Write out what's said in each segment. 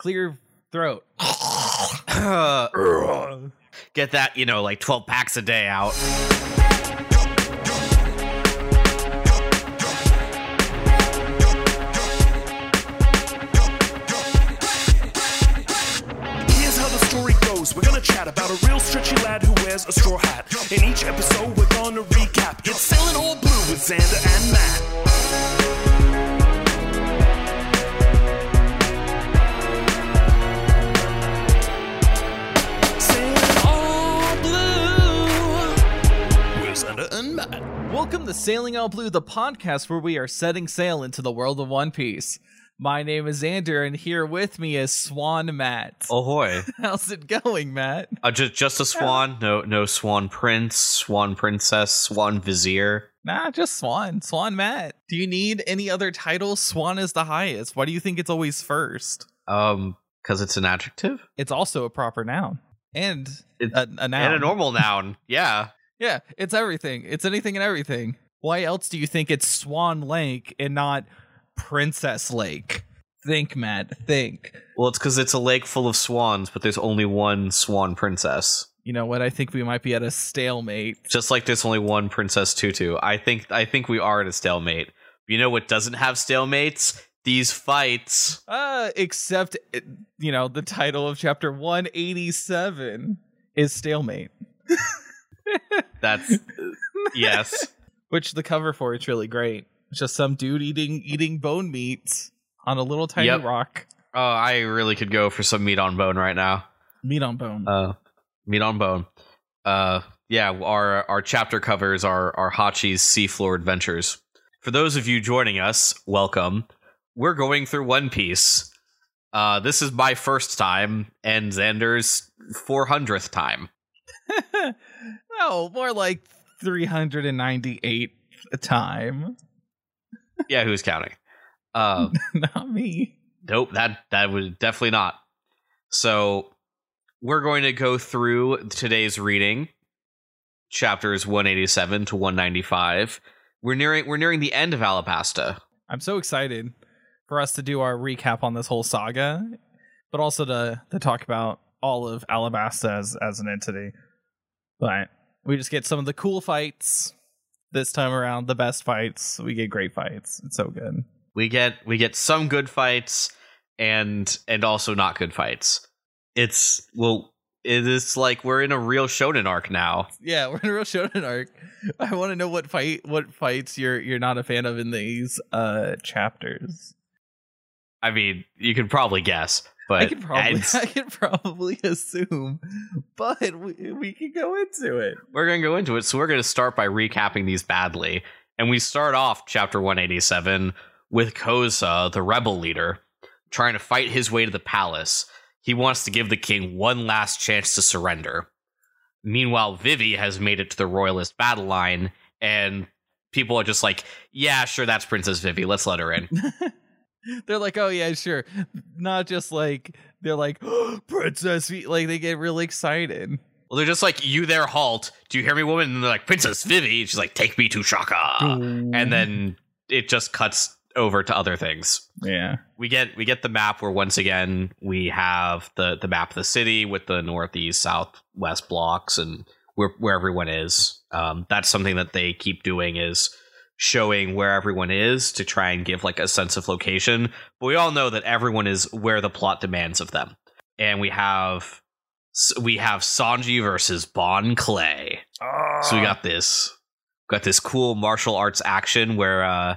clear throat. Get that, you know, like 12 packs a day out. Here's how the story goes. We're gonna chat about a real stretchy lad who wears a straw hat. In each episode, we're gonna recap. It's Sailing All Blue with Xander and Matt. Matt. Welcome to Sailing All Blue, the podcast where we are setting sail into the world of One Piece. My name is Xander, and here with me is Swan Matt. Ahoy. How's it going, Matt? Uh, just, just a swan. No, no swan prince, swan princess, swan vizier. Nah, just Swan. Swan Matt. Do you need any other titles? Swan is the highest. Why do you think it's always first? Um, because it's an adjective It's also a proper noun and It- a, a noun. and a normal noun. Yeah. Yeah, it's everything. It's anything and everything. Why else do you think it's Swan Lake and not Princess Lake? Think, Matt. Think. Well, it's because it's a lake full of swans, but there's only one swan princess. You know what? I think we might be at a stalemate. Just like there's only one princess tutu. I think I think we are at a stalemate. You know what doesn't have stalemates? These fights. Uh, except, uh, you know, the title of chapter 187 is Stalemate, That's yes. which the cover for it's really great. It's just some dude eating eating bone meat on a little tiny Yep. rock. Oh, I really could go for some meat on bone right now. Meat on bone. Uh, meat on bone. Uh, yeah, our our chapter covers are are Hachi's seafloor adventures. For those of you joining us, welcome. We're going through One Piece. Uh, this is my first time and Xander's 400th time. no, more like 398 a time. Yeah, who's counting? Uh, Not me. Nope, that that was definitely not. So we're going to go through today's reading, chapters 187 to 195. We're nearing we're nearing the end of Alabasta. I'm so excited for us to do our recap on this whole saga, but also to to talk about all of Alabasta as as an entity. But we just get some of the cool fights this time around, the best fights. We get great fights. It's so good. We get we get some good fights and and also not good fights. It's well it is like we're in a real shonen arc now. Yeah, we're in a real shonen arc. I want to know what fight what fights you're you're not a fan of in these uh chapters. I mean, you can probably guess, but I could probably I could probably assume, but we, we can go into it. we're going to go into it. So we're going to start by recapping these badly. And we start off chapter 187 with Koza, the rebel leader, trying to fight his way to the palace. He wants to give the king one last chance to surrender. Meanwhile, Vivi has made it to the royalist battle line, and people are just like, yeah, sure, that's Princess Vivi. Let's let her in. they're like, oh yeah, sure. Not just like they're like Princess, Vi-" like they get really excited. well, they're just like, you there, halt. Do you hear me, woman? And they're like, Princess Vivi. She's like, take me to Chaka. And then it just cuts over to other things. yeah, we get we get the map where once again we have the the map of the city with the northeast southwest blocks and where where everyone is um that's something that they keep doing is showing where everyone is to try and give like a sense of location but we all know that everyone is where the plot demands of them and we have we have Sanji versus Bon Clay so we got this got this cool martial arts action where uh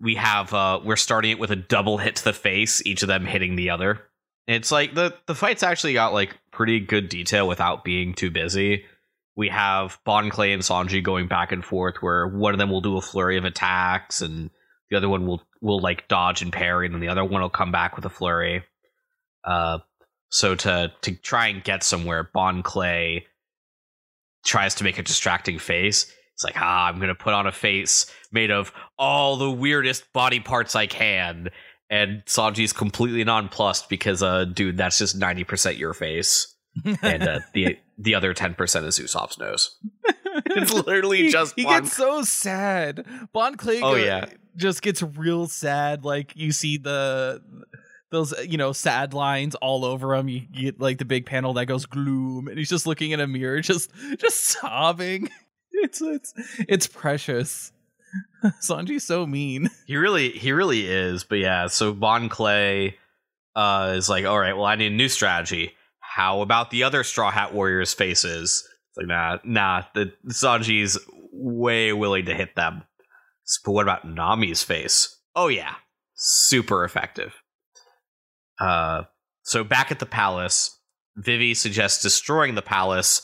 we have uh we're starting it with a double hit to the face, each of them hitting the other. It's like the the fights actually got like pretty good detail without being too busy. We have Bon Clay and Sanji going back and forth where one of them will do a flurry of attacks and the other one will will like dodge and parry and then the other one will come back with a flurry. Uh so to to try and get somewhere, Bon Clay tries to make a distracting face. It's like, ah, I'm gonna put on a face made of all the weirdest body parts I can. And Sanji's completely nonplussed because, uh, dude, that's just ninety percent your face, and uh, the the other ten percent is Usopp's nose. It's literally he, just he Bon- gets so sad. Bon Clay Oh, yeah. just gets real sad. Like you see the those you know sad lines all over him. You get like the big panel that goes gloom, and he's just looking in a mirror, just just sobbing. It's it's it's precious. Sanji's so mean. He really he really is. But yeah, so Bon Clay uh, is like, all right, well, I need a new strategy. How about the other Straw Hat Warriors faces? It's like, nah, nah. The Sanji's way willing to hit them. But what about Nami's face? Oh yeah, super effective. Uh, so back at the palace, Vivi suggests destroying the palace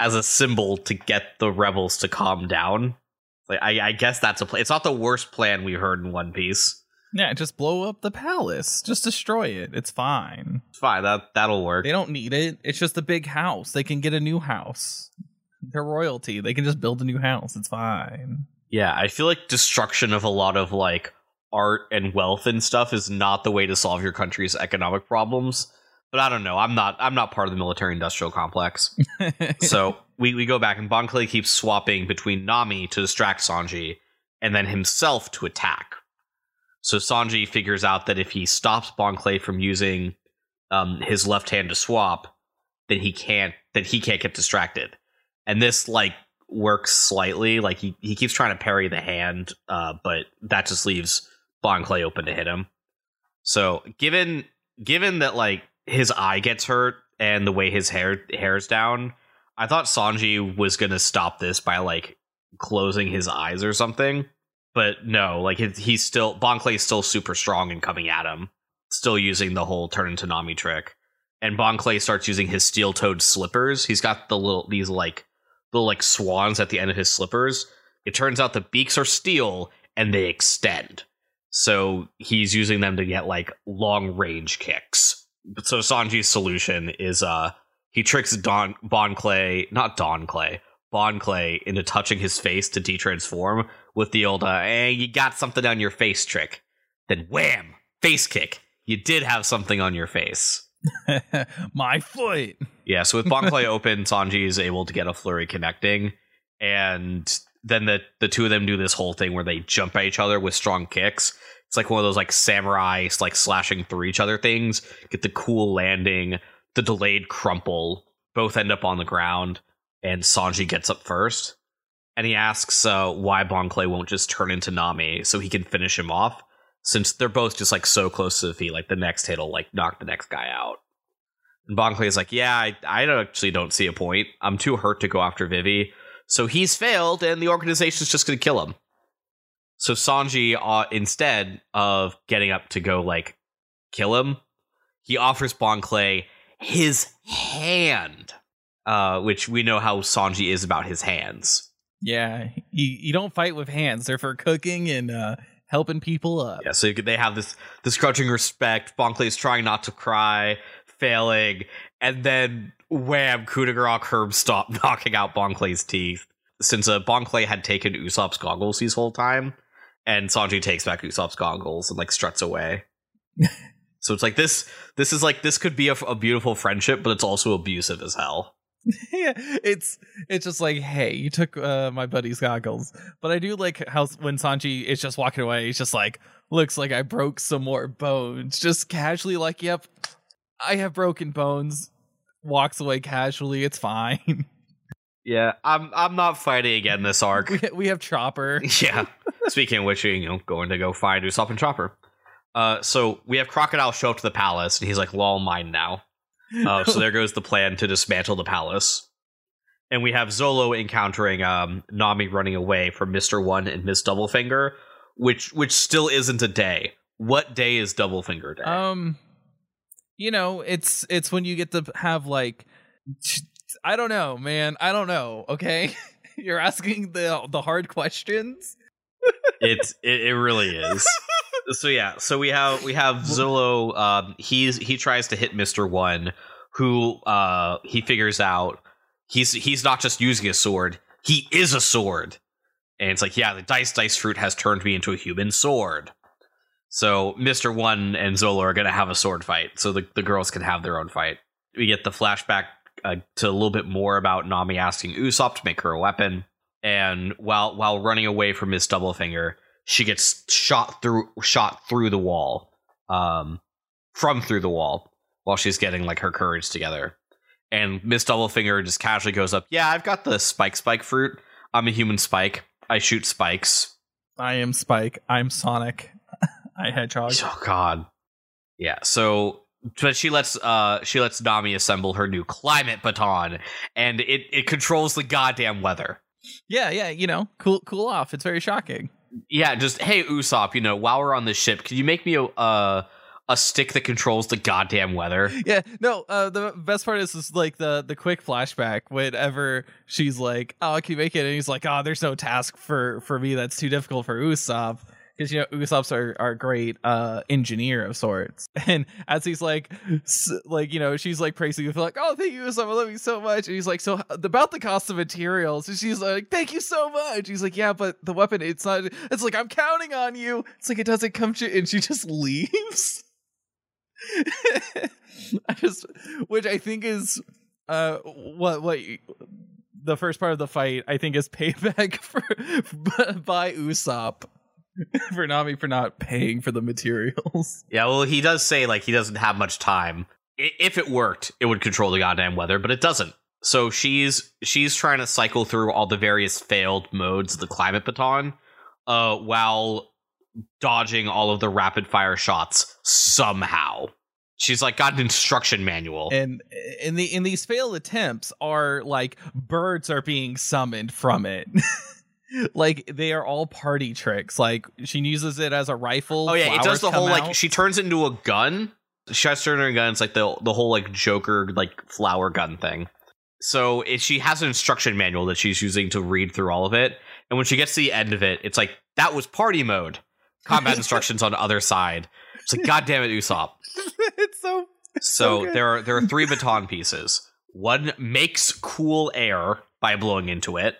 as a symbol to get the rebels to calm down. Like I, I guess that's a plan. It's not the worst plan we heard in One Piece. Yeah, just blow up the palace. Just destroy it. It's fine. It's fine. That that'll work. They don't need it. It's just a big house. They can get a new house. They're royalty. They can just build a new house. It's fine. Yeah, I feel like destruction of a lot of like art and wealth and stuff is not the way to solve your country's economic problems. But I don't know. I'm not I'm not part of the military industrial complex. so we, we go back and Bon Clay keeps swapping between Nami to distract Sanji and then himself to attack. So Sanji figures out that if he stops Bon Clay from using um, his left hand to swap, then he can't that he can't get distracted. And this like works slightly. Like he, he keeps trying to parry the hand, uh, but that just leaves Bon Clay open to hit him. So given given that like his eye gets hurt and the way his hair hair's down, I thought Sanji was gonna stop this by like closing his eyes or something. But no, like he's still Bon Clay's still super strong and coming at him, still using the whole turn into Nami trick. And Bon Clay starts using his steel toed slippers. He's got the little these like little like swans at the end of his slippers. It turns out the beaks are steel and they extend. So he's using them to get like long range kicks. So Sanji's solution is uh he tricks Don Bon Clay, not Don Clay, Bon Clay into touching his face to detransform with the old uh, hey, you got something on your face trick. Then wham, face kick. You did have something on your face. My foot. Yeah, so with Bon Clay open, Sanji is able to get a flurry connecting, and then the the two of them do this whole thing where they jump at each other with strong kicks. It's like one of those like samurai like slashing through each other things. Get the cool landing, the delayed crumple. Both end up on the ground, and Sanji gets up first. And he asks uh, why Bon Clay won't just turn into Nami so he can finish him off, since they're both just like so close to the feet. Like the next hit will like knock the next guy out. And Bon Clay is like, yeah, I, I actually don't see a point. I'm too hurt to go after Vivi. So he's failed, and the organization's just to kill him. So Sanji, uh, instead of getting up to go like kill him, he offers Bon Clay his hand, uh, which we know how Sanji is about his hands. Yeah, you, you don't fight with hands. They're for cooking and uh, helping people up. Yeah, so they have this this grudging respect. Is trying not to cry, failing, and then wham, coup de grace curb stop, knocking out Bon Clay's teeth. Since uh, Bon Clay had taken Usopp's goggles this whole time, and Sanji takes back Usopp's goggles and like struts away. so it's like this. This is like this could be a, a beautiful friendship, but it's also abusive as hell. Yeah, it's it's just like, hey, you took uh, my buddy's goggles, but I do like how when Sanji is just walking away, he's just like, looks like I broke some more bones, just casually like, yep, I have broken bones. Walks away casually, it's fine. Yeah, I'm I'm not fighting again this arc. we, we have Chopper. yeah. Speaking of which, you know, going to go find Usopp and Chopper. Uh, so we have Crocodile show up to the palace, and he's like, "Lol, mine now." Uh, so there goes the plan to dismantle the palace. And we have Zolo encountering um, Nami running away from Mister One and Miss Doublefinger, which which still isn't a day. What day is Doublefinger Day? Um, you know, it's it's when you get to have like, I don't know, man. I don't know. Okay, you're asking the the hard questions. it's it, it really is. so yeah, so we have we have Zolo. Um, he's he tries to hit Mister One, who uh he figures out he's he's not just using a sword, he is a sword, and it's like yeah, the dice dice fruit has turned me into a human sword. So Mister One and Zolo are gonna have a sword fight, so the the girls can have their own fight. We get the flashback uh, to a little bit more about Nami asking Usopp to make her a weapon, and while while running away from Miss Doublefinger she gets shot through shot through the wall. Um, from through the wall while she's getting like her courage together. And Miss Doublefinger just casually goes up, Yeah, I've got the spike spike fruit. I'm a human spike. I shoot spikes. I am Spike. I'm Sonic. I Hedgehog. Oh god. Yeah, so but she lets uh she lets Nami assemble her new climate baton and it it controls the goddamn weather. Yeah, yeah, you know, cool cool off. It's very shocking. Yeah, just hey Usopp, you know, while we're on this ship, can you make me a a stick that controls the goddamn weather. Yeah, no. Uh, the best part is, is like the the quick flashback whenever she's like, "Oh, can make it," and he's like, "Oh, there's no task for for me that's too difficult for Usopp." Because you know Usopp's are, are great uh, engineer of sorts, and as he's like, like you know, she's like praising him like, "Oh, thank you, Usopp, I love you so much," and he's like, "So about the cost of materials," and she's like, "Thank you so much." He's like, "Yeah, but the weapon, it's not." It's like I'm counting on you. It's like it doesn't come to, and she just leaves. I just, which I think is, uh, what what the first part of the fight I think is payback for by Usopp for Nami for not paying for the materials. Yeah, well, he does say like he doesn't have much time. I- If it worked, it would control the goddamn weather, but it doesn't. So she's she's trying to cycle through all the various failed modes of the climate baton, uh, while dodging all of the rapid fire shots somehow. She's like got an instruction manual. And in the in these failed attempts are like birds are being summoned from it. like they are all party tricks. Like she uses it as a rifle. Oh yeah, it does the whole like she turns it into a gun. She tries to turn her gun. It's like the the whole like Joker like flower gun thing. So it, she has an instruction manual that she's using to read through all of it. And when she gets to the end of it, it's like that was party mode. Combat instructions on the other side. It's like God damn it, Usopp. it's so So good. there are there are three baton pieces. One makes cool air by blowing into it.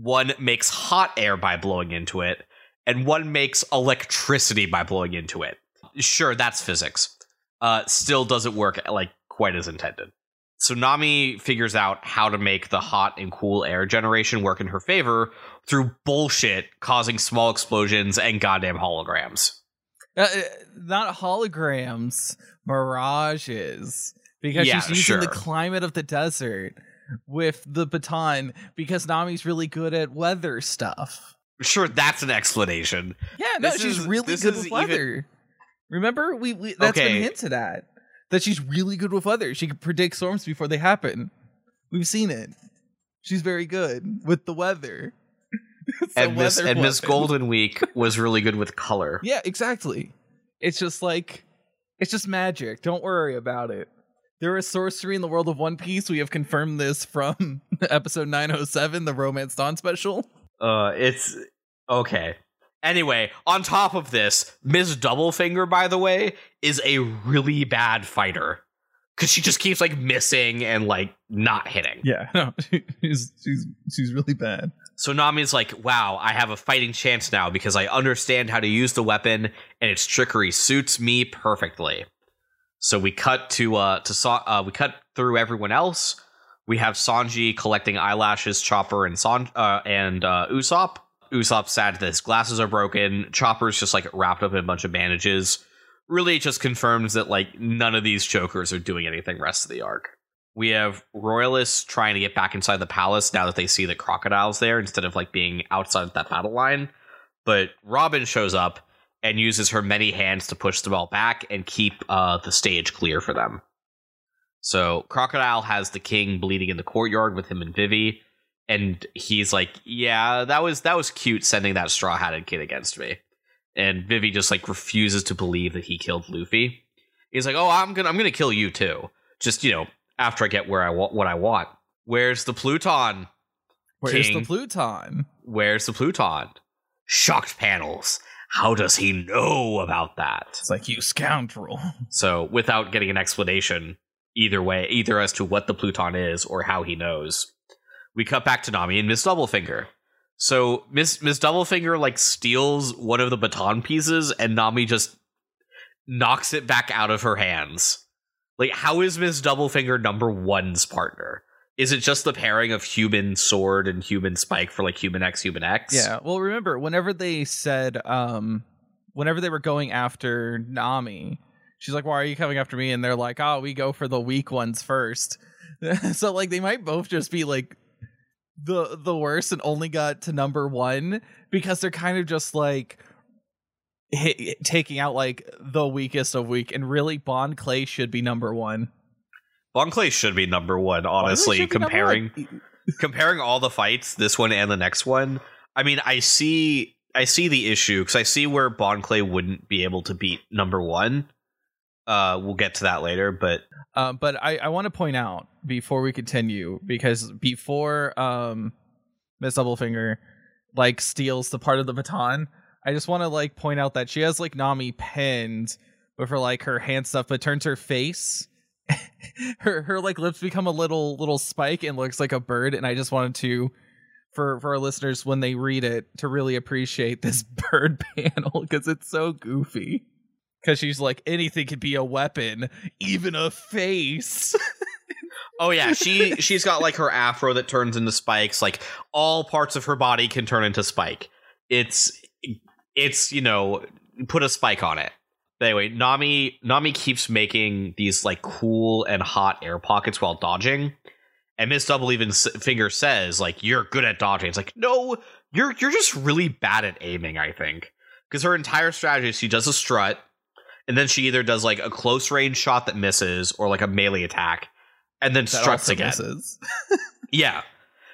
One makes hot air by blowing into it, and one makes electricity by blowing into it. Sure, that's physics. Uh, still doesn't work like quite as intended. So Nami figures out how to make the hot and cool air generation work in her favor through bullshit causing small explosions and goddamn holograms. Uh, uh, not holograms, mirages. Because Yeah, she's using the climate of the desert with the baton because Nami's really good at weather stuff. Sure, that's an explanation. Yeah, no, This she's is- really good with even- weather. Remember, we, we that's Okay. been hinted at that she's really good with weather. She can predict storms before they happen. We've seen it. She's very good with the weather. And Miss and Miss. Golden Week was really good with color. Yeah, exactly. It's just like it's just magic. Don't worry about it. There is sorcery in the world of One Piece. We have confirmed this from episode 907, the Romance Dawn special. Uh, it's okay. Anyway, on top of this, Miss Doublefinger, by the way, is a really bad fighter because she just keeps like missing and like not hitting. Yeah, no, she's she's she's really bad. So Nami's like, "Wow, I have a fighting chance now because I understand how to use the weapon, and its trickery suits me perfectly." So we cut to uh to Sa- uh we cut through everyone else. We have Sanji collecting eyelashes, Chopper and San uh, and uh, Usopp. Usopp's sad that his glasses are broken. Chopper's just like wrapped up in a bunch of bandages. Really, just confirms that like none of these chokers are doing anything rest of the arc. We have royalists trying to get back inside the palace now that they see the Crocodile's there instead of like being outside that battle line. But Robin shows up and uses her many hands to push them all back and keep uh, the stage clear for them. So Crocodile has the king bleeding in the courtyard with him and Vivi, and he's like, "Yeah, that was that was cute sending that straw hatted kid against me." And Vivi just like refuses to believe that he killed Luffy. He's like, "Oh, I'm gonna I'm gonna kill you too. Just you know, after I get where I want what I want." Where's the Pluton? Where's King. the Pluton? Where's the Pluton? Shocked panels. How does he know about that? It's like you scoundrel. So, without getting an explanation, either way, either as to what the Pluton is or how he knows, we cut back to Nami and Miss Doublefinger. So Miss Miss Doublefinger like steals one of the baton pieces, and Nami just knocks it back out of her hands. Like, how is Miss Doublefinger number one's partner? Is it just the pairing of human sword and human spike for like human X, human X? Yeah. Well, remember whenever they said, um, whenever they were going after Nami, she's like, "Why are you coming after me?" And they're like, "Oh, we go for the weak ones first. so like they might both just be like the the worst and only got to number one because they're kind of just like hit, taking out like the weakest of weak, and really Bon Clay should be number one. Bon Clay should be number one, honestly. Should be number Comparing one. comparing all the fights, this one and the next one. I mean, I see I see the issue because I see where Bon Clay wouldn't be able to beat number one. Uh, we'll get to that later, but Um, but I, I want to point out before we continue because before um Miss Doublefinger like steals the part of the baton, I just want to like point out that she has like Nami pinned with her like her hand stuff, but turns her face. her her like lips become a little little spike and looks like a bird, and I just wanted to for for our listeners when they read it to really appreciate this bird panel because it's so goofy. Because she's like anything could be a weapon, even a face. oh yeah, she she's got like her afro that turns into spikes. Like all parts of her body can turn into spike. It's it's you know put a spike on it. Anyway, Nami Nami keeps making these like cool and hot air pockets while dodging. And Miss Double even s- Finger says like you're good at dodging. It's like no, you're you're just really bad at aiming. I think because her entire strategy is she does a strut, and then she either does like a close range shot that misses or like a melee attack, and then That struts again. misses. Yeah.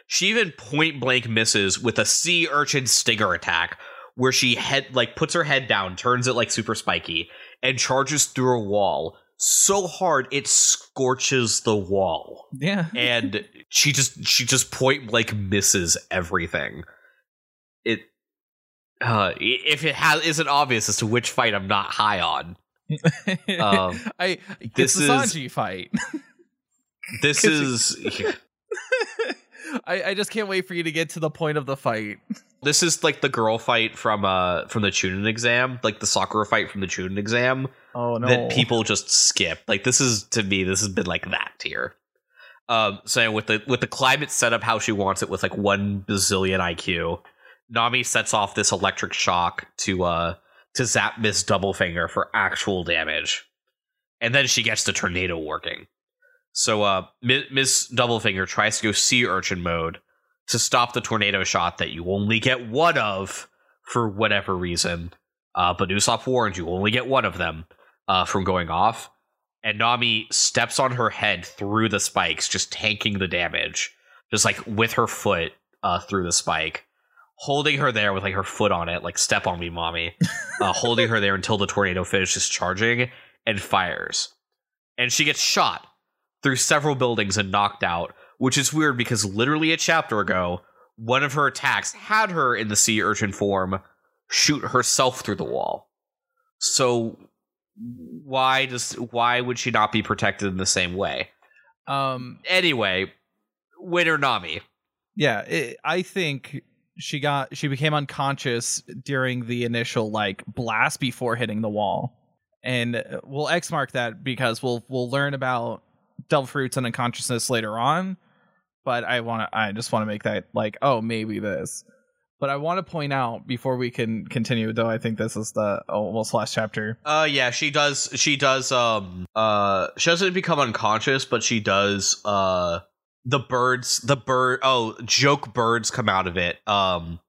She even point blank misses with a sea urchin stinger attack where she head like puts her head down, turns it like super spiky, and charges through a wall so hard it scorches the wall. Yeah. And she just she just point blank misses everything. It uh if it has isn't obvious as to which fight I'm not high on. Um, I this this the is- Sanji fight. This is I, I just can't wait for you to get to the point of the fight. This is like the girl fight from uh from the Chunin exam, like the soccer fight from the Chunin exam Oh no! that people just skip. Like this is to me, this has been like that tier. Um, so with the with the climate set up how she wants it with like one bazillion IQ, Nami sets off this electric shock to uh to zap Miss Doublefinger for actual damage, and then she gets the tornado working. So uh, Miss Doublefinger tries to go sea urchin mode to stop the tornado shot that you only get one of for whatever reason. Uh, but Usopp warned you only get one of them uh, from going off. And Nami steps on her head through the spikes, just tanking the damage, just like with her foot uh, through the spike, holding her there with like her foot on it, like step on me, mommy, uh, holding her there until the tornado finishes charging and fires. And she gets shot through several buildings and knocked out, which is weird because literally a chapter ago, one of her attacks had her in the sea urchin form shoot herself through the wall. So why does why would she not be protected in the same way? um, Anyway, winner Nami. yeah, it, I think she got she became unconscious during the initial like blast before hitting the wall, and we'll X mark that because we'll we'll learn about devil fruits and unconsciousness later on. But I want to I just want to make that like oh maybe this. But I want to point out before we can continue, though I think this is the almost last chapter. Uh yeah, she does she does um uh she doesn't become unconscious, but she does uh the birds the bird oh joke birds come out of it. Um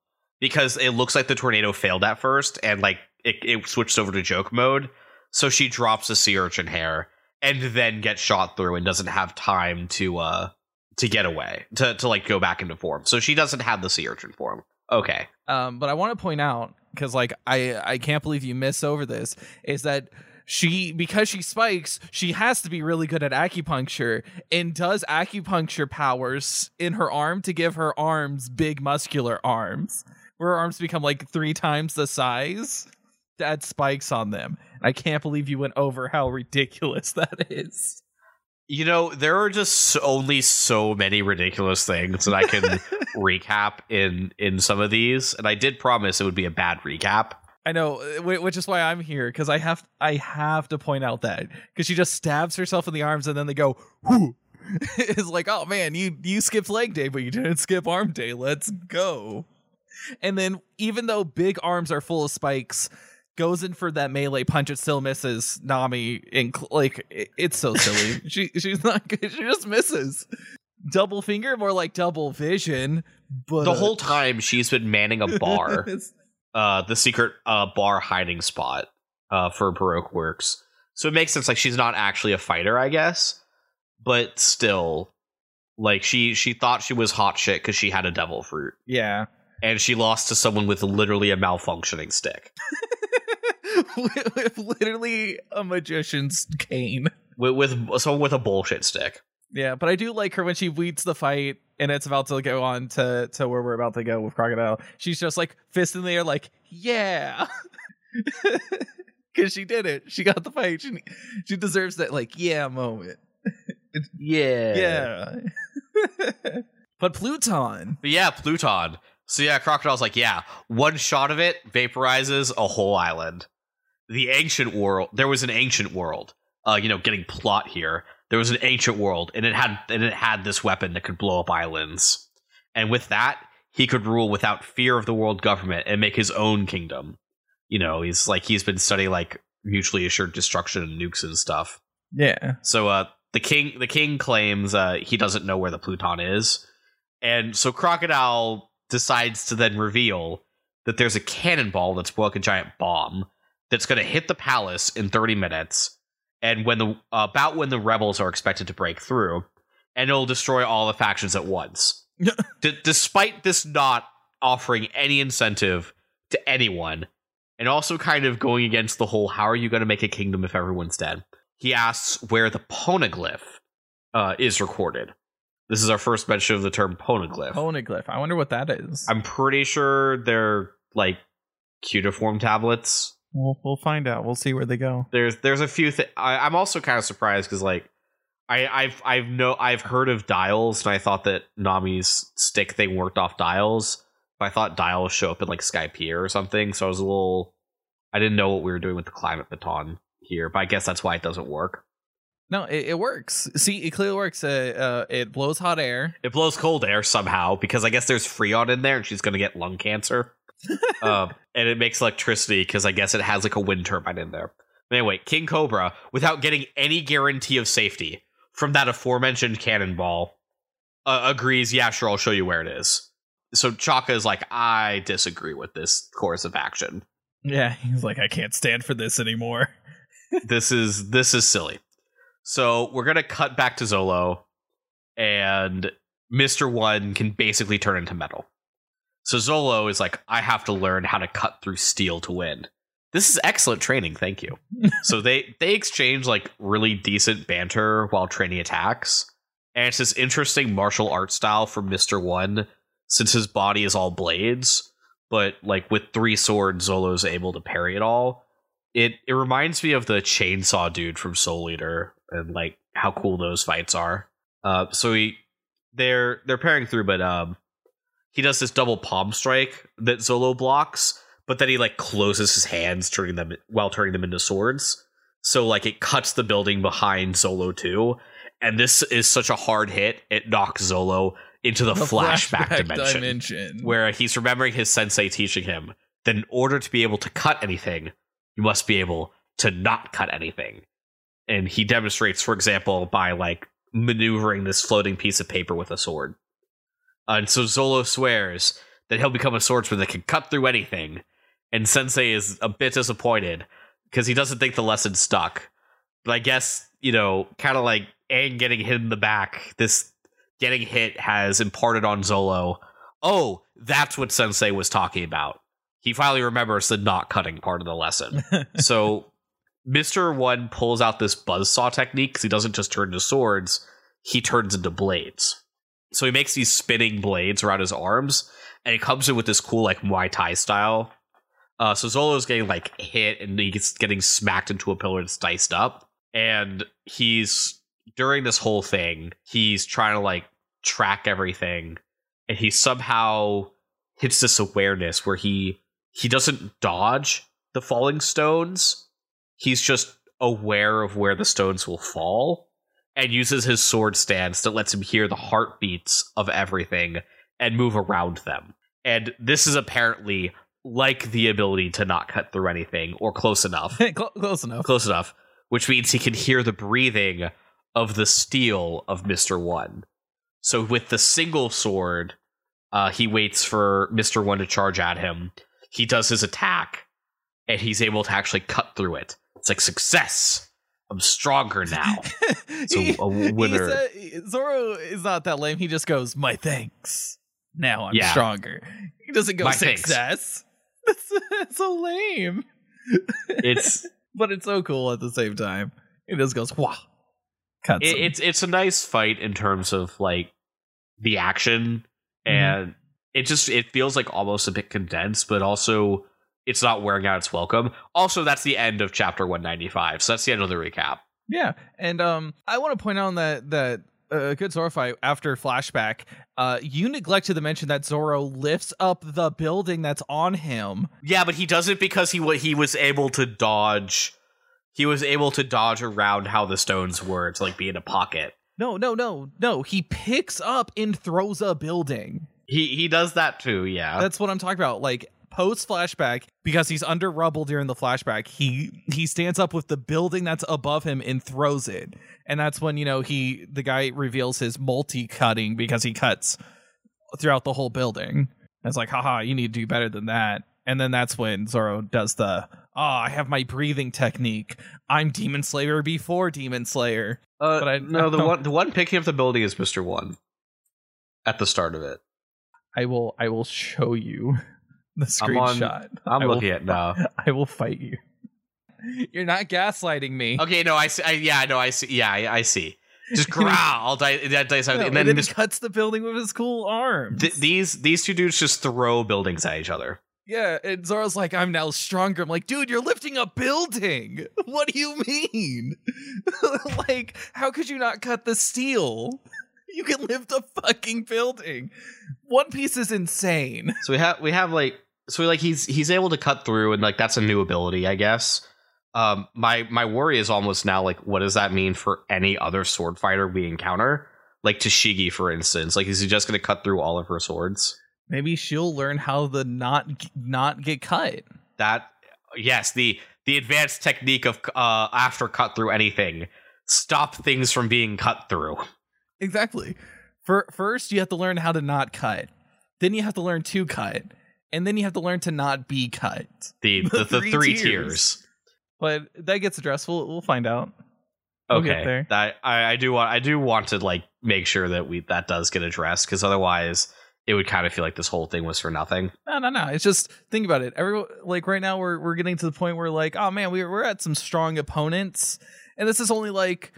because it looks like the tornado failed at first and like it, it switched over to joke mode. So she drops a sea urchin hair and then gets shot through and doesn't have time to uh to get away. To to like go back into form. So she doesn't have the sea urchin form. Okay. Um, but I want to point out because like I I can't believe you miss over this is that she because she spikes she has to be really good at acupuncture and does acupuncture powers in her arm to give her arms big muscular arms where her arms become like three times the size add spikes on them. I can't believe you went over how ridiculous that is. You know, there are just only so many ridiculous things that I can recap in in some of these, and I did promise it would be a bad recap. I know, uh, which is why I'm here because I have I have to point out that because she just stabs herself in the arms and then they go, Whoo! it's like, oh man, you you skipped leg day, but you didn't skip arm day. Let's go. And then even though big arms are full of spikes, goes in for that melee punch. It still misses Nami. In cl- like it, it's so silly. she she's not good. She just misses. Double finger, more like double vision. But the whole time she's been manning a bar, uh, the secret uh bar hiding spot, uh, for Baroque Works. So it makes sense. Like she's not actually a fighter, I guess, but still, like she she thought she was hot shit because she had a devil fruit, yeah. and she lost to someone with literally a malfunctioning stick. with, with literally a magician's cane. With, with someone with a bullshit stick. Yeah, but I do like her when she leads the fight and it's about to go on to to where we're about to go with Crocodile. She's just like fist in the air, like yeah, because she did it. She got the fight. She she deserves that like yeah moment. Yeah. Yeah. but Pluton, But yeah, Pluton. So yeah, Crocodile's like, yeah, one shot of it vaporizes a whole island. The ancient world. There was an ancient world. Uh, you know, getting plot here. There was an ancient world, and it had and it had this weapon that could blow up islands. And with that, he could rule without fear of the world government and make his own kingdom. You know, he's like he's been studying like mutually assured destruction and nukes and stuff. yeah, So uh the king the king claims uh he doesn't know where the Pluton is. And so Crocodile decides to then reveal that there's a cannonball that's like a giant bomb that's going to hit the palace in 30 minutes and when the about when the rebels are expected to break through and it'll destroy all the factions at once. D- despite this not offering any incentive to anyone and also kind of going against the whole how are you going to make a kingdom if everyone's dead he asks where the poneglyph uh, is recorded. This is our first mention of the term poneglyph. poneglyph. I wonder what that is. I'm pretty sure they're like cuneiform tablets. We'll we'll find out. We'll see where they go. There's there's a few. Th- I, I'm also kind of surprised because like I I've I've no I've heard of dials and I thought that Nami's stick thing worked off dials. But I thought dials show up in like Skypiea or something. So I was a little. I didn't know what we were doing with the climate baton here, but I guess that's why it doesn't work. No, it, it works. See, it clearly works. Uh, uh, it blows hot air. It blows cold air somehow because I guess there's Freon in there and she's going to get lung cancer. Uh, and it makes electricity because I guess it has like a wind turbine in there. But anyway, King Cobra, without getting any guarantee of safety from that aforementioned cannonball, uh, agrees, yeah, sure, I'll show you where it is. So Chaka is like, I disagree with this course of action. Yeah, he's like, I can't stand for this anymore. this is this is silly. So we're gonna cut back to Zolo, and Mister One can basically turn into metal. So Zolo is like, I have to learn how to cut through steel to win. This is excellent training, thank you. so they they exchange like really decent banter while training attacks, and it's this interesting martial art style from Mister One, since his body is all blades, but like with three swords, Zolo's able to parry it all it it reminds me of the chainsaw dude from Soul Eater and like how cool those fights are. Uh, so he they're they're pairing through, but um, he does this double palm strike that Zolo blocks, but then he like closes his hands, turning them while turning them into swords. So like it cuts the building behind Zolo too, and this is such a hard hit. It knocks Zolo into the, The flashback, dimension dimension. where he's remembering his sensei teaching him that in order to be able to cut anything, you must be able to not cut anything. And he demonstrates, for example, by like maneuvering this floating piece of paper with a sword. Uh, and so Zolo swears that he'll become a swordsman that can cut through anything. And Sensei is a bit disappointed because he doesn't think the lesson stuck. But I guess, you know, kind of like Aang getting hit in the back, this getting hit has imparted on Zolo oh, that's what Sensei was talking about. He finally remembers the not cutting part of the lesson. so Mr. One pulls out this buzzsaw technique because he doesn't just turn into swords, he turns into blades. So he makes these spinning blades around his arms, and he comes in with this cool, like, Muay Thai style. Uh, so Zolo's getting, like, hit, and he's getting smacked into a pillar that's diced up. And he's, during this whole thing, he's trying to, like, track everything and he somehow hits this awareness where he he doesn't dodge the falling stones he's just aware of where the stones will fall and uses his sword stance that lets him hear the heartbeats of everything and move around them and this is apparently like the ability to not cut through anything or close enough. Close enough. close enough, which means he can hear the breathing of the steel of Mr. One. So with the single sword, uh, he waits for Mr. One to charge at him. He does his attack, and he's able to actually cut through it. It's like success. I'm stronger now. So a winner. said- Zoro is not that lame. He just goes, "My thanks." Now I'm Yeah. stronger. He doesn't go My success. That's, that's so lame. It's but it's so cool at the same time. He just goes. Cuts it, it's it's a nice fight in terms of like the action Mhm. and it just it feels like almost a bit condensed but also it's not wearing out its welcome also that's the end of chapter 195 so that's the end of the recap Yeah, and um, I want to point out that that uh, good Zoro fight after flashback, uh, you neglected to mention that Zoro lifts up the building that's on him. yeah but he does it because he wa- he was able to dodge he was able to dodge around how the stones were to like be in a pocket No, no, no, no. He picks up and throws a building. he he does that too yeah That's what I'm talking about. Like post flashback, because he's under rubble during the flashback, he he stands up with the building that's above him and throws it. And that's when, you know, he the guy reveals his multi cutting because he cuts throughout the whole building. And it's like, haha, you need to do better than that. And then that's when Zoro does the oh, I have my breathing technique. I'm Demon Slayer before Demon Slayer. uh, but I- no the one the one picking up the building is mr one at the start of it I will I will show you the I'm on- screenshot. i'm I will looking at now I will fight you. You're not gaslighting me. Okay, no, I see. I, yeah, I know. I see. Yeah, I, I see. Just growl. I'll die. That dice out, No, and then he this, cuts the building with his cool arms. th- these these two dudes just throw buildings at each other. yeah, and Zoro's like, I'm now stronger. I'm like, dude, you're lifting a building. What do you mean? like, how could you not cut the steel? You can lift a fucking building. One Piece is insane. So we have we have like so like he's he's able to cut through, and like that's a new ability, I guess. Um, my my worry is almost now like, what does that mean for any other sword fighter we encounter? Like Tashigi, for instance. Like, is he just going to cut through all of her swords? Maybe she'll learn how to not not get cut. That yes, the the advanced technique of uh after cut through anything, stop things from being cut through. Exactly. For first, you have to learn how to not cut. Then you have to learn to cut, and then you have to learn to not be cut. The the, the, Three three, tiers. tiers. But that gets addressed. We'll we'll find out. We'll Okay, that I, I do want I do want to like make sure that we that does get addressed because otherwise it would kind of feel like this whole thing was for nothing. No, no, no. It's just think about it. Every like right now, we're we're getting to the point where like, oh man, we're we're at some strong opponents, and this is only like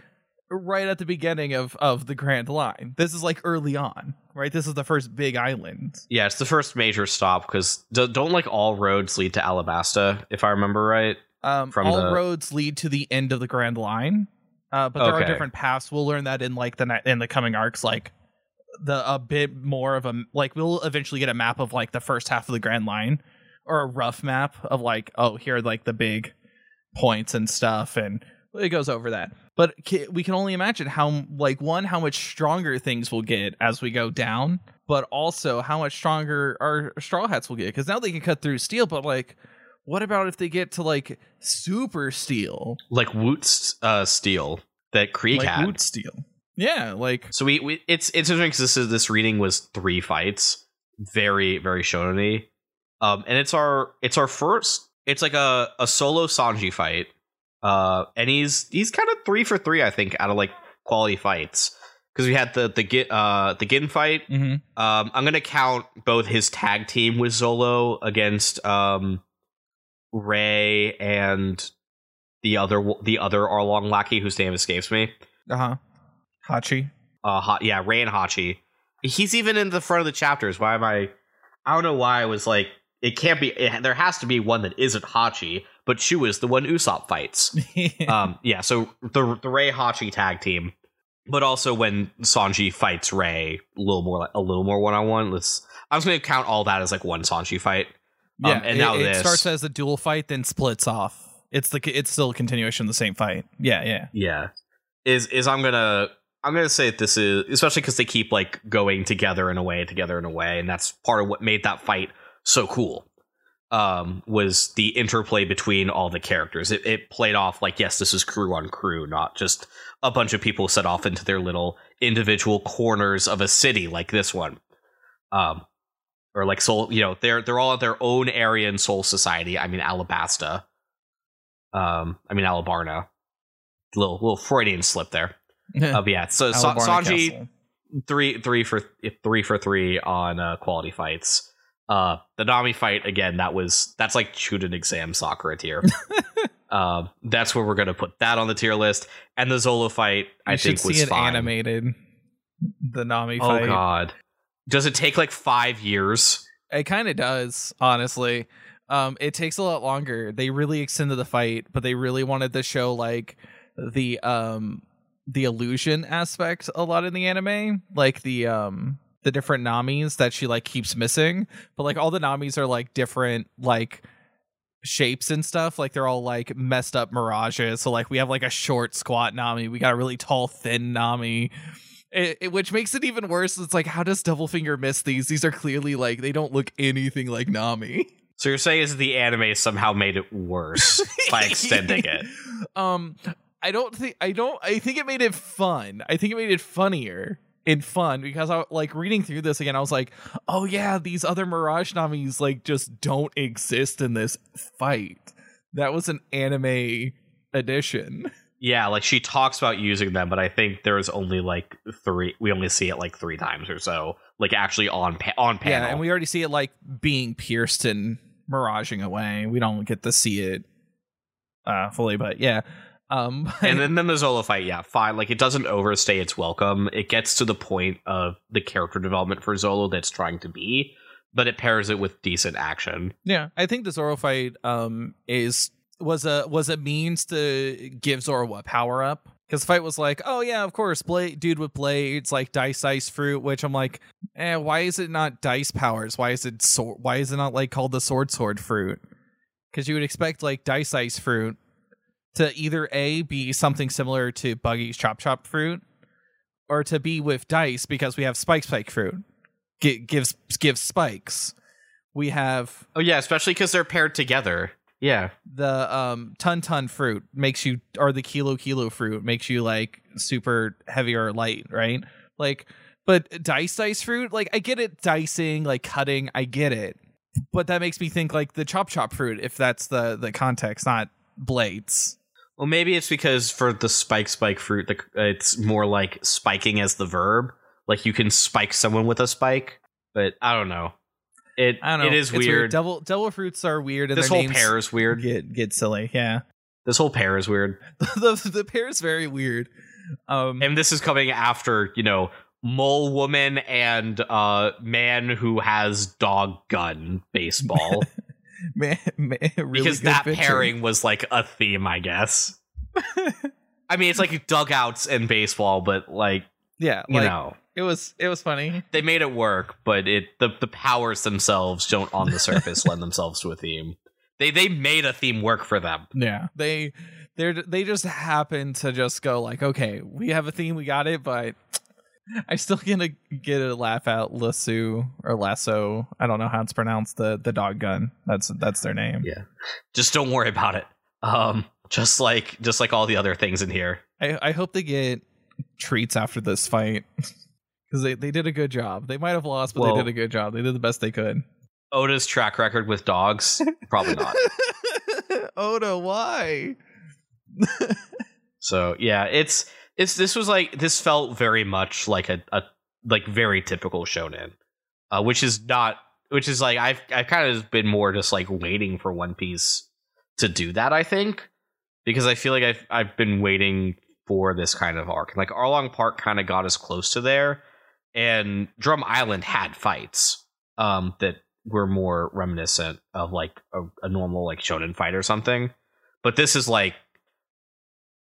right at the beginning of of the Grand Line. This is like early on, right? This is the first big island. Yeah, it's the first major stop because do, don't like all roads lead to Alabasta if I remember right. Um, From all the- roads lead to the end of the Grand Line, uh, but there are different paths. We'll learn that in like the in the coming arcs, like the a bit more of a like we'll eventually get a map of like the first half of the Grand Line, or a rough map of like oh here are like the big points and stuff, and it goes over that. But we can only imagine how like one how much stronger things will get as we go down, but also how much stronger our straw hats will get because now they can cut through steel, but like. What about if they get to like super steel, Like Wootz uh, steel that Krieg like had. wood steel? Yeah, like So we, we it's it's interesting because this is this reading was three fights, very very shonen um, and it's our it's our first. It's like a a solo Sanji fight, uh, and he's he's kind of three for three, I think, out of like quality fights because we had the the Gin uh the Gin fight. mhm. Um, I'm gonna count both his tag team with Zolo against um Ray and the other the other Arlong lackey whose name escapes me. uh-huh. Hachi. Uh, ha- yeah, Ray and Hachi. He's even in the front of the chapters. Why am I? I don't know why I was like, it can't be. It, there has to be one that isn't Hachi, but Chu is the one Usopp fights. um, yeah. So the the Ray Hachi tag team, but also when Sanji fights Ray, a little more like a little more one on one. Let's. I was going to count all that as like one Sanji fight. yeah, um, and it, now it this. starts as a dual fight, then splits off. It's the it's still a continuation of the same fight. Yeah, yeah. Yeah, is is I'm gonna I'm gonna say that this is especially because they keep like going together in a way, together in a way, and that's part of what made that fight so cool. um, was the interplay between all the characters. It, it played off like, yes, this is crew on crew, not just a bunch of people set off into their little individual corners of a city like this one. Um, or like Soul, you know, they're they're all at their own area in Soul Society. I mean, Alabasta. Um, I mean, Alubarna. Little little Freudian slip there. Uh, yeah, so Sa- Sanji Castle. three three for three for three on uh, quality fights. Uh, the Nami fight again. That was that's like student exam soccer tier. um, that's where we're gonna put that on the tier list. And the Zoro fight, I You think should was see it fine. animated. The Nami Oh fight. god, does it take like five years? It kind of does, honestly. Um, it takes a lot longer. They really extended the fight, but they really wanted to show like the um the illusion aspect a lot in the anime, like the um the different Namis that she like keeps missing. But like all the Namis are like different like shapes and stuff. Like they're all like messed up mirages. So like we have like a short squat Nami, we got a really tall thin Nami. It, it- which makes it even worse. It's like, how does Doublefinger miss these? These are clearly like they don't look anything like Nami. So you're saying is the anime somehow made it worse by extending it? Um, I don't think I don't. I think it made it fun. I think it made it funnier and fun because I like reading through this again. I was like, oh yeah, these other Mirage Namis like just don't exist in this fight. That was an anime edition. Yeah, like she talks about using them, but I think there's only like three. We only see it like three times or so, like actually on pa- on panel. Yeah, and we already see it like being pierced and miraging away. We don't get to see it uh fully, but yeah. Um and then, then the fight, yeah, fine. Like it doesn't overstay its welcome. It gets to the point of the character development for Zoro that's trying to be, but it pairs it with decent action. Yeah, I think the Zoro fight um is was a was a means to give Zoro what power up. Because the fight was like, oh yeah, of course, blade dude with blades, like dice ice fruit, which I'm like, eh, why is it not dice powers? Why is it sword? Why is it not like called the sword sword fruit? Because you would expect like dice ice fruit to either a be something similar to Buggy's chop chop fruit, or to be with dice because we have spike spike fruit, G- gives gives spikes. We have Oh yeah, especially because they're paired together. Yeah, the um ton ton fruit makes you or the kilo kilo fruit makes you like super heavy or light right? Like but dice dice fruit like i get it dicing like cutting i get it. But that makes me think like the chop chop fruit if that's the the context not blades Well, maybe it's because for the spike spike fruit, the, it's more like spiking as the verb. Like you can spike someone with a spike, but I don't know. It i don't know it is It's weird. devil devil fruits are weird and This their whole pair is weird. get get silly yeah This whole pair is weird, the the pair is very weird um and this is coming after you know mole woman and uh man who has dog gun baseball man, man really because that pairing was like a theme, I guess. I mean, it's like dugouts and baseball, but like yeah you like know. it was it was funny they made it work, but it the the powers themselves don't on the surface lend themselves to a theme. They they made a theme work for them. Yeah, they they they just happen to just go like, okay, we have a theme, we got it, but I still gonna get a laugh out Lasso or Lasso. I don't know how it's pronounced. The the dog gun. That's that's their name. Yeah. Just don't worry about it. Um just like just like all the other things in here. I I hope they get treats after this fight because they they did a good job. They might have lost, but Well- they did a good job. They did the best they could. Oda's track record with dogs, probably not. Oda, why? So yeah, it's it's this was like this felt very much like a, a like very typical shonen, uh, which is not which is like I've I've kind of been more just like waiting for One Piece to do that. I think because I feel like I've I've been waiting for this kind of arc. Like Arlong Park kind of got us close to there, and Drum Island had fights um, that were more reminiscent of like a, a normal like shonen fight or something. But this is like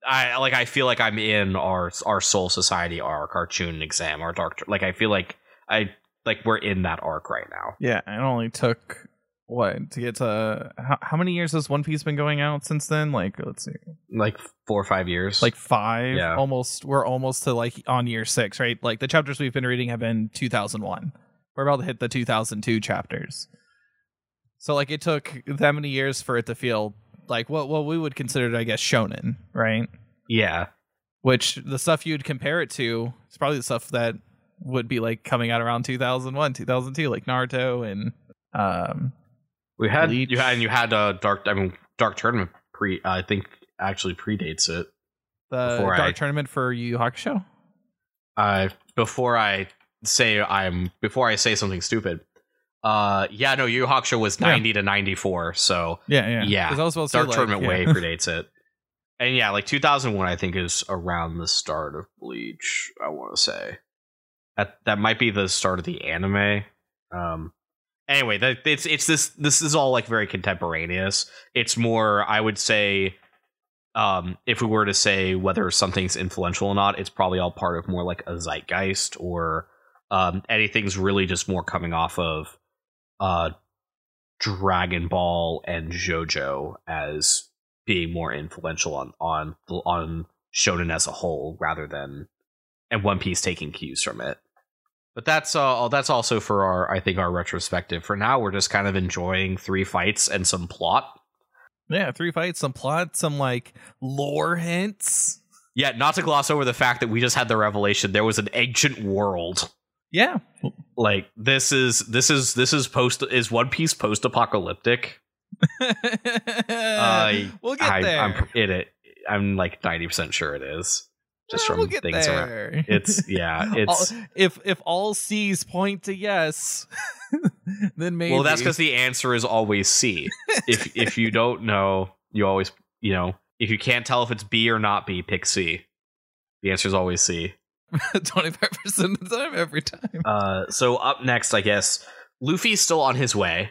I like I feel like I'm in our our Soul Society arc, our Chun exam, our Dark. Like I feel like I like we're in that arc right now. Yeah, it only took what to get to how, how many years has One Piece been going out since then? Like let's see, Like four or five years. like five. Yeah. almost. We're almost to like on year six, right? Like the chapters we've been reading have been 2001. We're about to hit the 2002 chapters. So like it took that many years for it to feel like what what we would consider, I guess, shonen, right? Yeah. Which the stuff you'd compare it to is probably the stuff that would be like coming out around 2001, 2002, like Naruto and um We had Bleach. you had and you had uh, dark. I mean, dark tournament pre. I think actually predates it. the Dark I- Tournament for Yu Yu Hakusho. Uh, before I say I'm before I say something stupid. Uh, yeah, no, Yu Hakusho was Yeah. ninety to ninety four. So Yeah, yeah, Yeah. 'Cause I was supposed dark like, tournament yeah. way predates it. And yeah, like 2001, I think is around the start of Bleach. I want to say that that might be the start of the anime. Um, anyway, that it's it's this this is all like very contemporaneous. It's more, I would say, um, if we were to say whether something's influential or not, it's probably all part of more like a zeitgeist or um, anything's really just more coming off of uh, Dragon Ball and JoJo as being more influential on on on shonen as a whole rather than and One Piece taking cues from it. But that's uh that's also for our I think our retrospective. For now, we're just kind of enjoying three fights and some plot. Yeah, three fights, some plot, some like lore hints. Yeah, not to gloss over the fact that we just had the revelation there was an ancient world. Yeah. Like this is this is this is post is One Piece post apocalyptic. Uh, we'll get I, there. I'm in it. I'm like ninety percent sure it is. Just from we'll things around. It's yeah. It's All- if if all C's point to yes, then maybe. well, that's because the answer is always C. if if you don't know, you always you know if you can't tell if it's B or not B, pick C. The answer is always C. twenty five percent of the time every time. Uh, so up next, I guess Luffy's still on his way,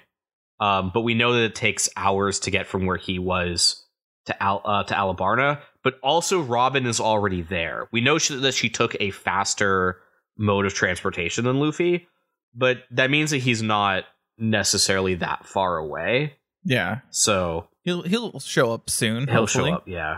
um, but we know that it takes hours to get from where he was to Al- uh, to Alubarna. But also, Robin is already there. We know she- that she took a faster mode of transportation than Luffy, but that means that he's not necessarily that far away. Yeah, So he'll he'll show up soon. he'll hopefully. show up. Yeah.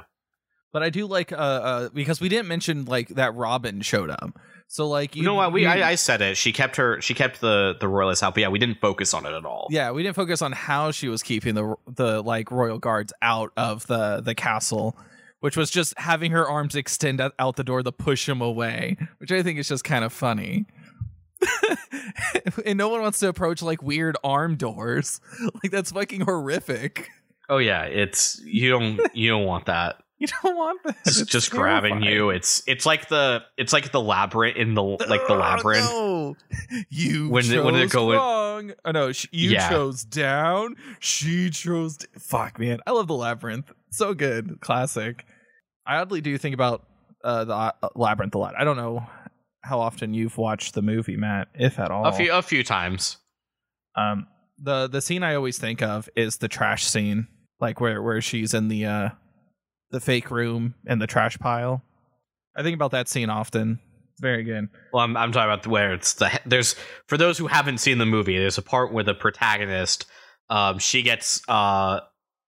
But I do like uh, uh because we didn't mention like that Robin showed up. So like You know what? We I, I said it. She kept her. She kept the the royalists out, but yeah, we didn't focus on it at all. yeah, we didn't focus on how she was keeping the the like royal guards out of the the castle, which was just having her arms extend out, out the door to push him away, which I think is just kind of funny. and no one wants to approach like weird arm doors. Like that's fucking horrific. Oh yeah, it's you don't you don't want that. You don't want this. It's It's just grabbing you. It's it's like the it's like the labyrinth in the like the Oh, labyrinth. no. You When chose they- when they go in- wrong. Oh no, sh- you Yeah. chose down. She chose. D- Fuck, man, I love the labyrinth. So good, classic. I oddly do think about uh, the uh, labyrinth a lot. I don't know how often you've watched the movie, Matt, if at all. A few a few times. Um, the the scene I always think of is the trash scene, like where where she's in the uh the fake room and the trash pile. I think about that scene often. Very good. Well, I'm I'm talking about where it's the there's for those who haven't seen the movie. There's a part where the protagonist, um, she gets uh,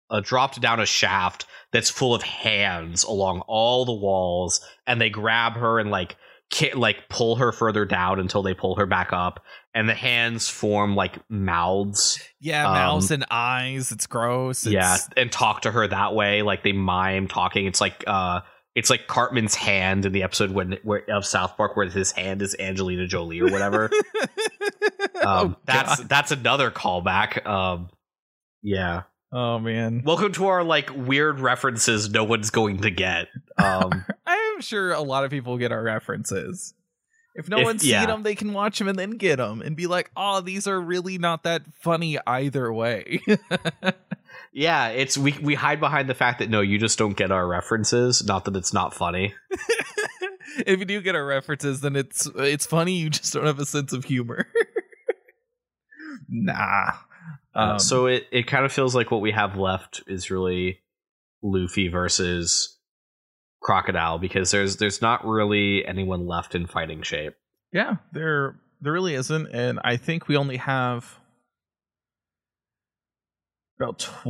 uh dropped down a shaft that's full of hands along all the walls, and they grab her and like ki- like pull her further down until they pull her back up, and the hands form like mouths. Yeah, Um, mouths and eyes. It's gross. It's, yeah, and talk to her that way, like they mime talking. It's like uh, it's like Cartman's hand in the episode when where, of South Park where his hand is Angelina Jolie or whatever. um, oh, that's God. that's another callback. Um, yeah. oh man. Welcome to our like weird references no one's going to get. Um, I'm sure a lot of people get our references. If no If- one's yeah. seen them, they can watch them and then get them and be like, "Oh, these are really not that funny either way." yeah, it's we we hide behind the fact that no, you just don't get our references. Not that it's not funny. if you do get our references, then it's it's funny. You just don't have a sense of humor. nah. Uh, Um, so it, it kind of feels like what we have left is really Luffy versus Crocodile because there's there's not really anyone left in fighting shape. yeah, there there really isn't, and I think we only have about tw-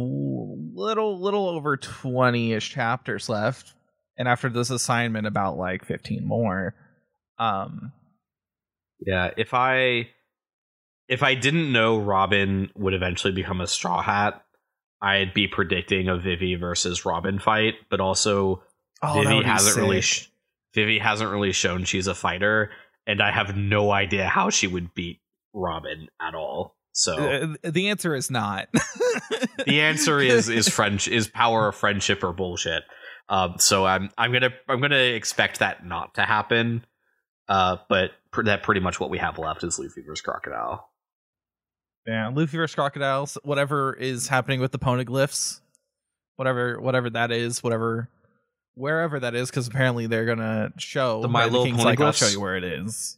little little over twenty ish chapters left, and after this assignment, about like fifteen more. Um, Yeah, if I if I didn't know Robin would eventually become a Straw Hat, I'd be predicting a Vivi versus Robin fight. But also, Oh, Vivi hasn't really sh- Vivi hasn't really shown she's a fighter, and I have no idea how she would beat Robin at all. So Uh, the answer is not. the answer is is French is power of friendship or bullshit. Um, so I'm I'm gonna I'm gonna expect that not to happen. Uh, but pr- that pretty much what we have left is Luffy versus Crocodile. Yeah, Luffy versus crocodiles. Whatever is happening with the poneglyphs, whatever whatever that is, whatever wherever that is, because apparently they're gonna show The My? Little King's like, I'll show you where it is.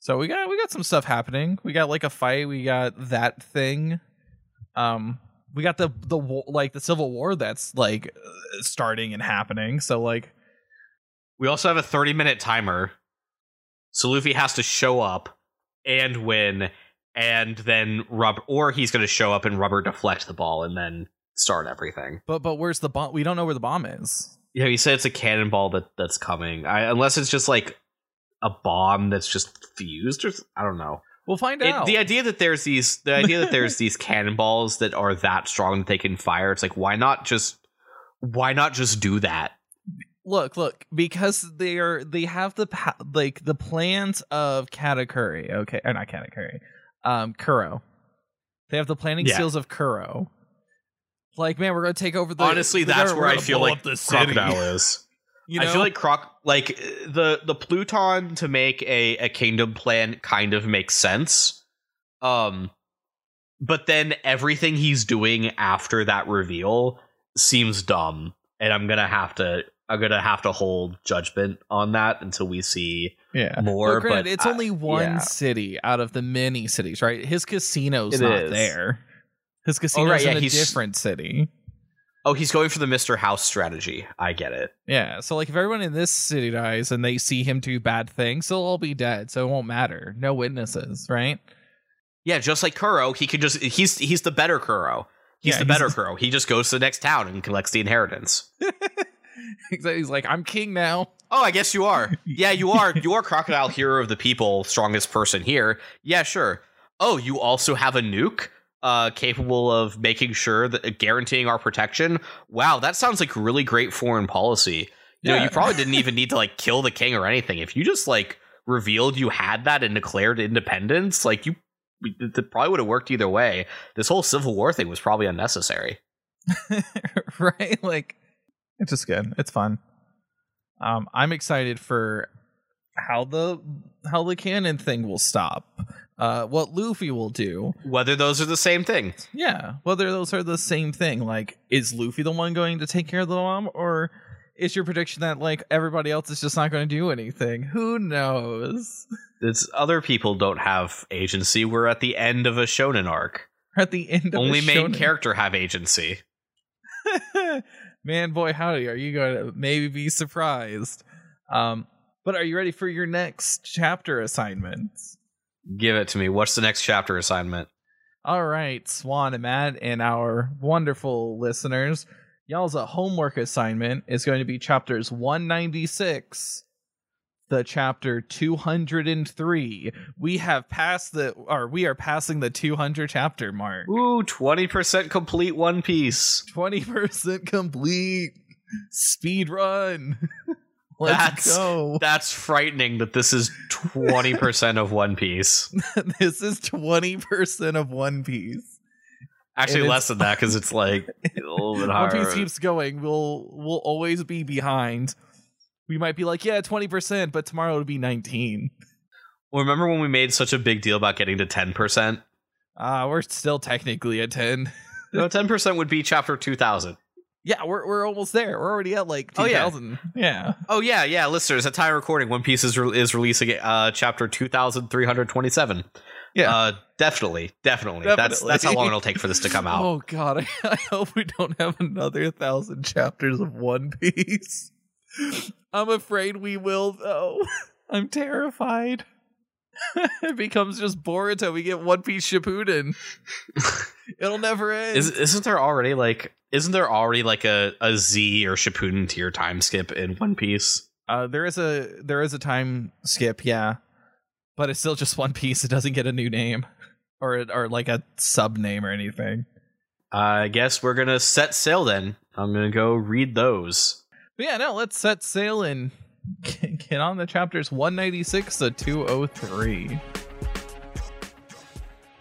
So we got we got some stuff happening. We got like a fight. We got that thing. Um, we got the the like the civil war that's like uh, starting and happening. So like We also have a 30 minute timer, so Luffy has to show up and win, and then rub, or he's gonna show up and rubber deflect the ball and then start everything. But but where's the bomb? We don't know where the bomb is. Yeah, you said it's a cannonball that that's coming. I, unless it's just like a bomb that's just fused, or I don't know. We'll find It, out. the idea that there's these, the idea that there's these cannonballs that are that strong that they can fire. It's like why not just, why not just do that? look, look, because they are they have the like the plans of Katakuri. Okay, or not Katakuri. Um, Kuro. They have the planning Yeah. skills of Kuro. Like, man, we're gonna take over the. Honestly, the that's where I feel like up the city. Crocodile is. You know? I feel like Croc, like the the Pluton to make a a kingdom plan kind of makes sense. Um, but then everything he's doing after that reveal seems dumb, and I'm gonna have to I'm gonna have to hold judgment on that until we see yeah. more. But granted, but it's I- only one yeah. city out of the many cities, right? His casino's It not is. there. His oh, casino's right, yeah, in a he's- different city. Oh, he's going for the Mr. House strategy. I get it. Yeah, so like if everyone in this city dies and they see him do bad things, they'll all be dead, so it won't matter. No witnesses, right? Yeah, just like Kuro, he can just he's he's the better Kuro. He's Yeah, the better he's- Kuro. He just goes to the next town and collects the inheritance. He's like, I'm king now. Oh, I guess you are. Yeah, you are. You are crocodile hero of the people, strongest person here. Yeah, sure. Oh, you also have a nuke uh capable of making sure that guaranteeing our protection. Wow, that sounds like really great foreign policy. You know, you probably didn't even need to like kill the king or anything. If you just like revealed you had that and declared independence, like you it probably would have worked either way. This whole civil war thing was probably unnecessary. right? Like it's just good. It's fun. Um, I'm excited for how the how the cannon thing will stop. Uh, what Luffy will do. Whether those are the same thing. Yeah, whether those are the same thing. Like, is Luffy the one going to take care of the mom, or is your prediction that like everybody else is just not going to do anything? Who knows? It's other people don't have agency. We're at the end of a shonen arc. At the end of Only main shonen- character have agency. Man, boy, howdy, are you going to maybe be surprised? Um, but are you ready for your next chapter assignments? Give it to me. What's the next chapter assignment? All right, Swan and Matt and our wonderful listeners, y'all's a homework assignment is going to be chapters 196 the chapter 203. We have passed the or we are passing the 200 chapter mark. Ooh, 20% complete One Piece. 20% complete speed run. Let's That's- go. That's frightening that this is 20% of One Piece. this is 20% of One Piece. Actually, less than that because it's like a little bit One. Piece keeps going. We'll we'll always be behind. We might be like, yeah, 20%, but tomorrow it'll be 19. Well, remember when we made such a big deal about getting to 10%? Ah, we're still technically at 10. No, 10% would be chapter 2000. Yeah, we're we're almost there. We're already at like Oh, yeah. 2000. yeah. Oh, yeah, yeah, listeners, at time recording, One Piece is, re- is releasing uh, chapter 2327. Yeah. Uh, definitely, definitely. That's Definitely. that's how long it'll take for this to come out. Oh god, I, I hope we don't have another thousand chapters of One Piece. I'm afraid we will though. I'm terrified. it becomes just Boruto. We get One Piece Shippuden. It'll never end. Is, isn't there already like isn't there already like a, a Z or Shippuden tier time skip in One Piece? uh, there is a there is a time skip, yeah, but it's still just One Piece. It doesn't get a new name or or like a sub name or anything. I guess we're gonna set sail then. I'm gonna go read those. But yeah, no, let's set sail and get on the chapters 196 to 203.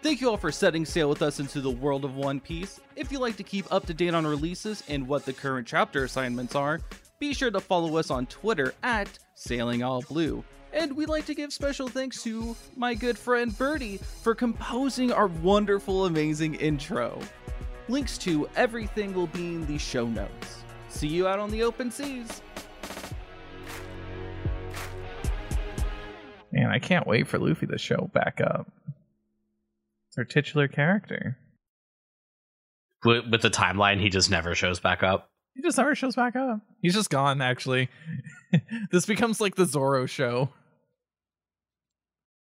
Thank you all for setting sail with us into the world of One Piece. If you'd like to keep up to date on releases and what the current chapter assignments are, be sure to follow us on Twitter at Sailing All Blue. And we'd like to give special thanks to my good friend Bertie for composing our wonderful, amazing intro. Links to everything will be in the show notes. See you out on the open seas. Man, I can't wait for Luffy to show back up. Our titular character. With, with the timeline, he just never shows back up. He just never shows back up. He's just gone, actually. this becomes like the Zoro show.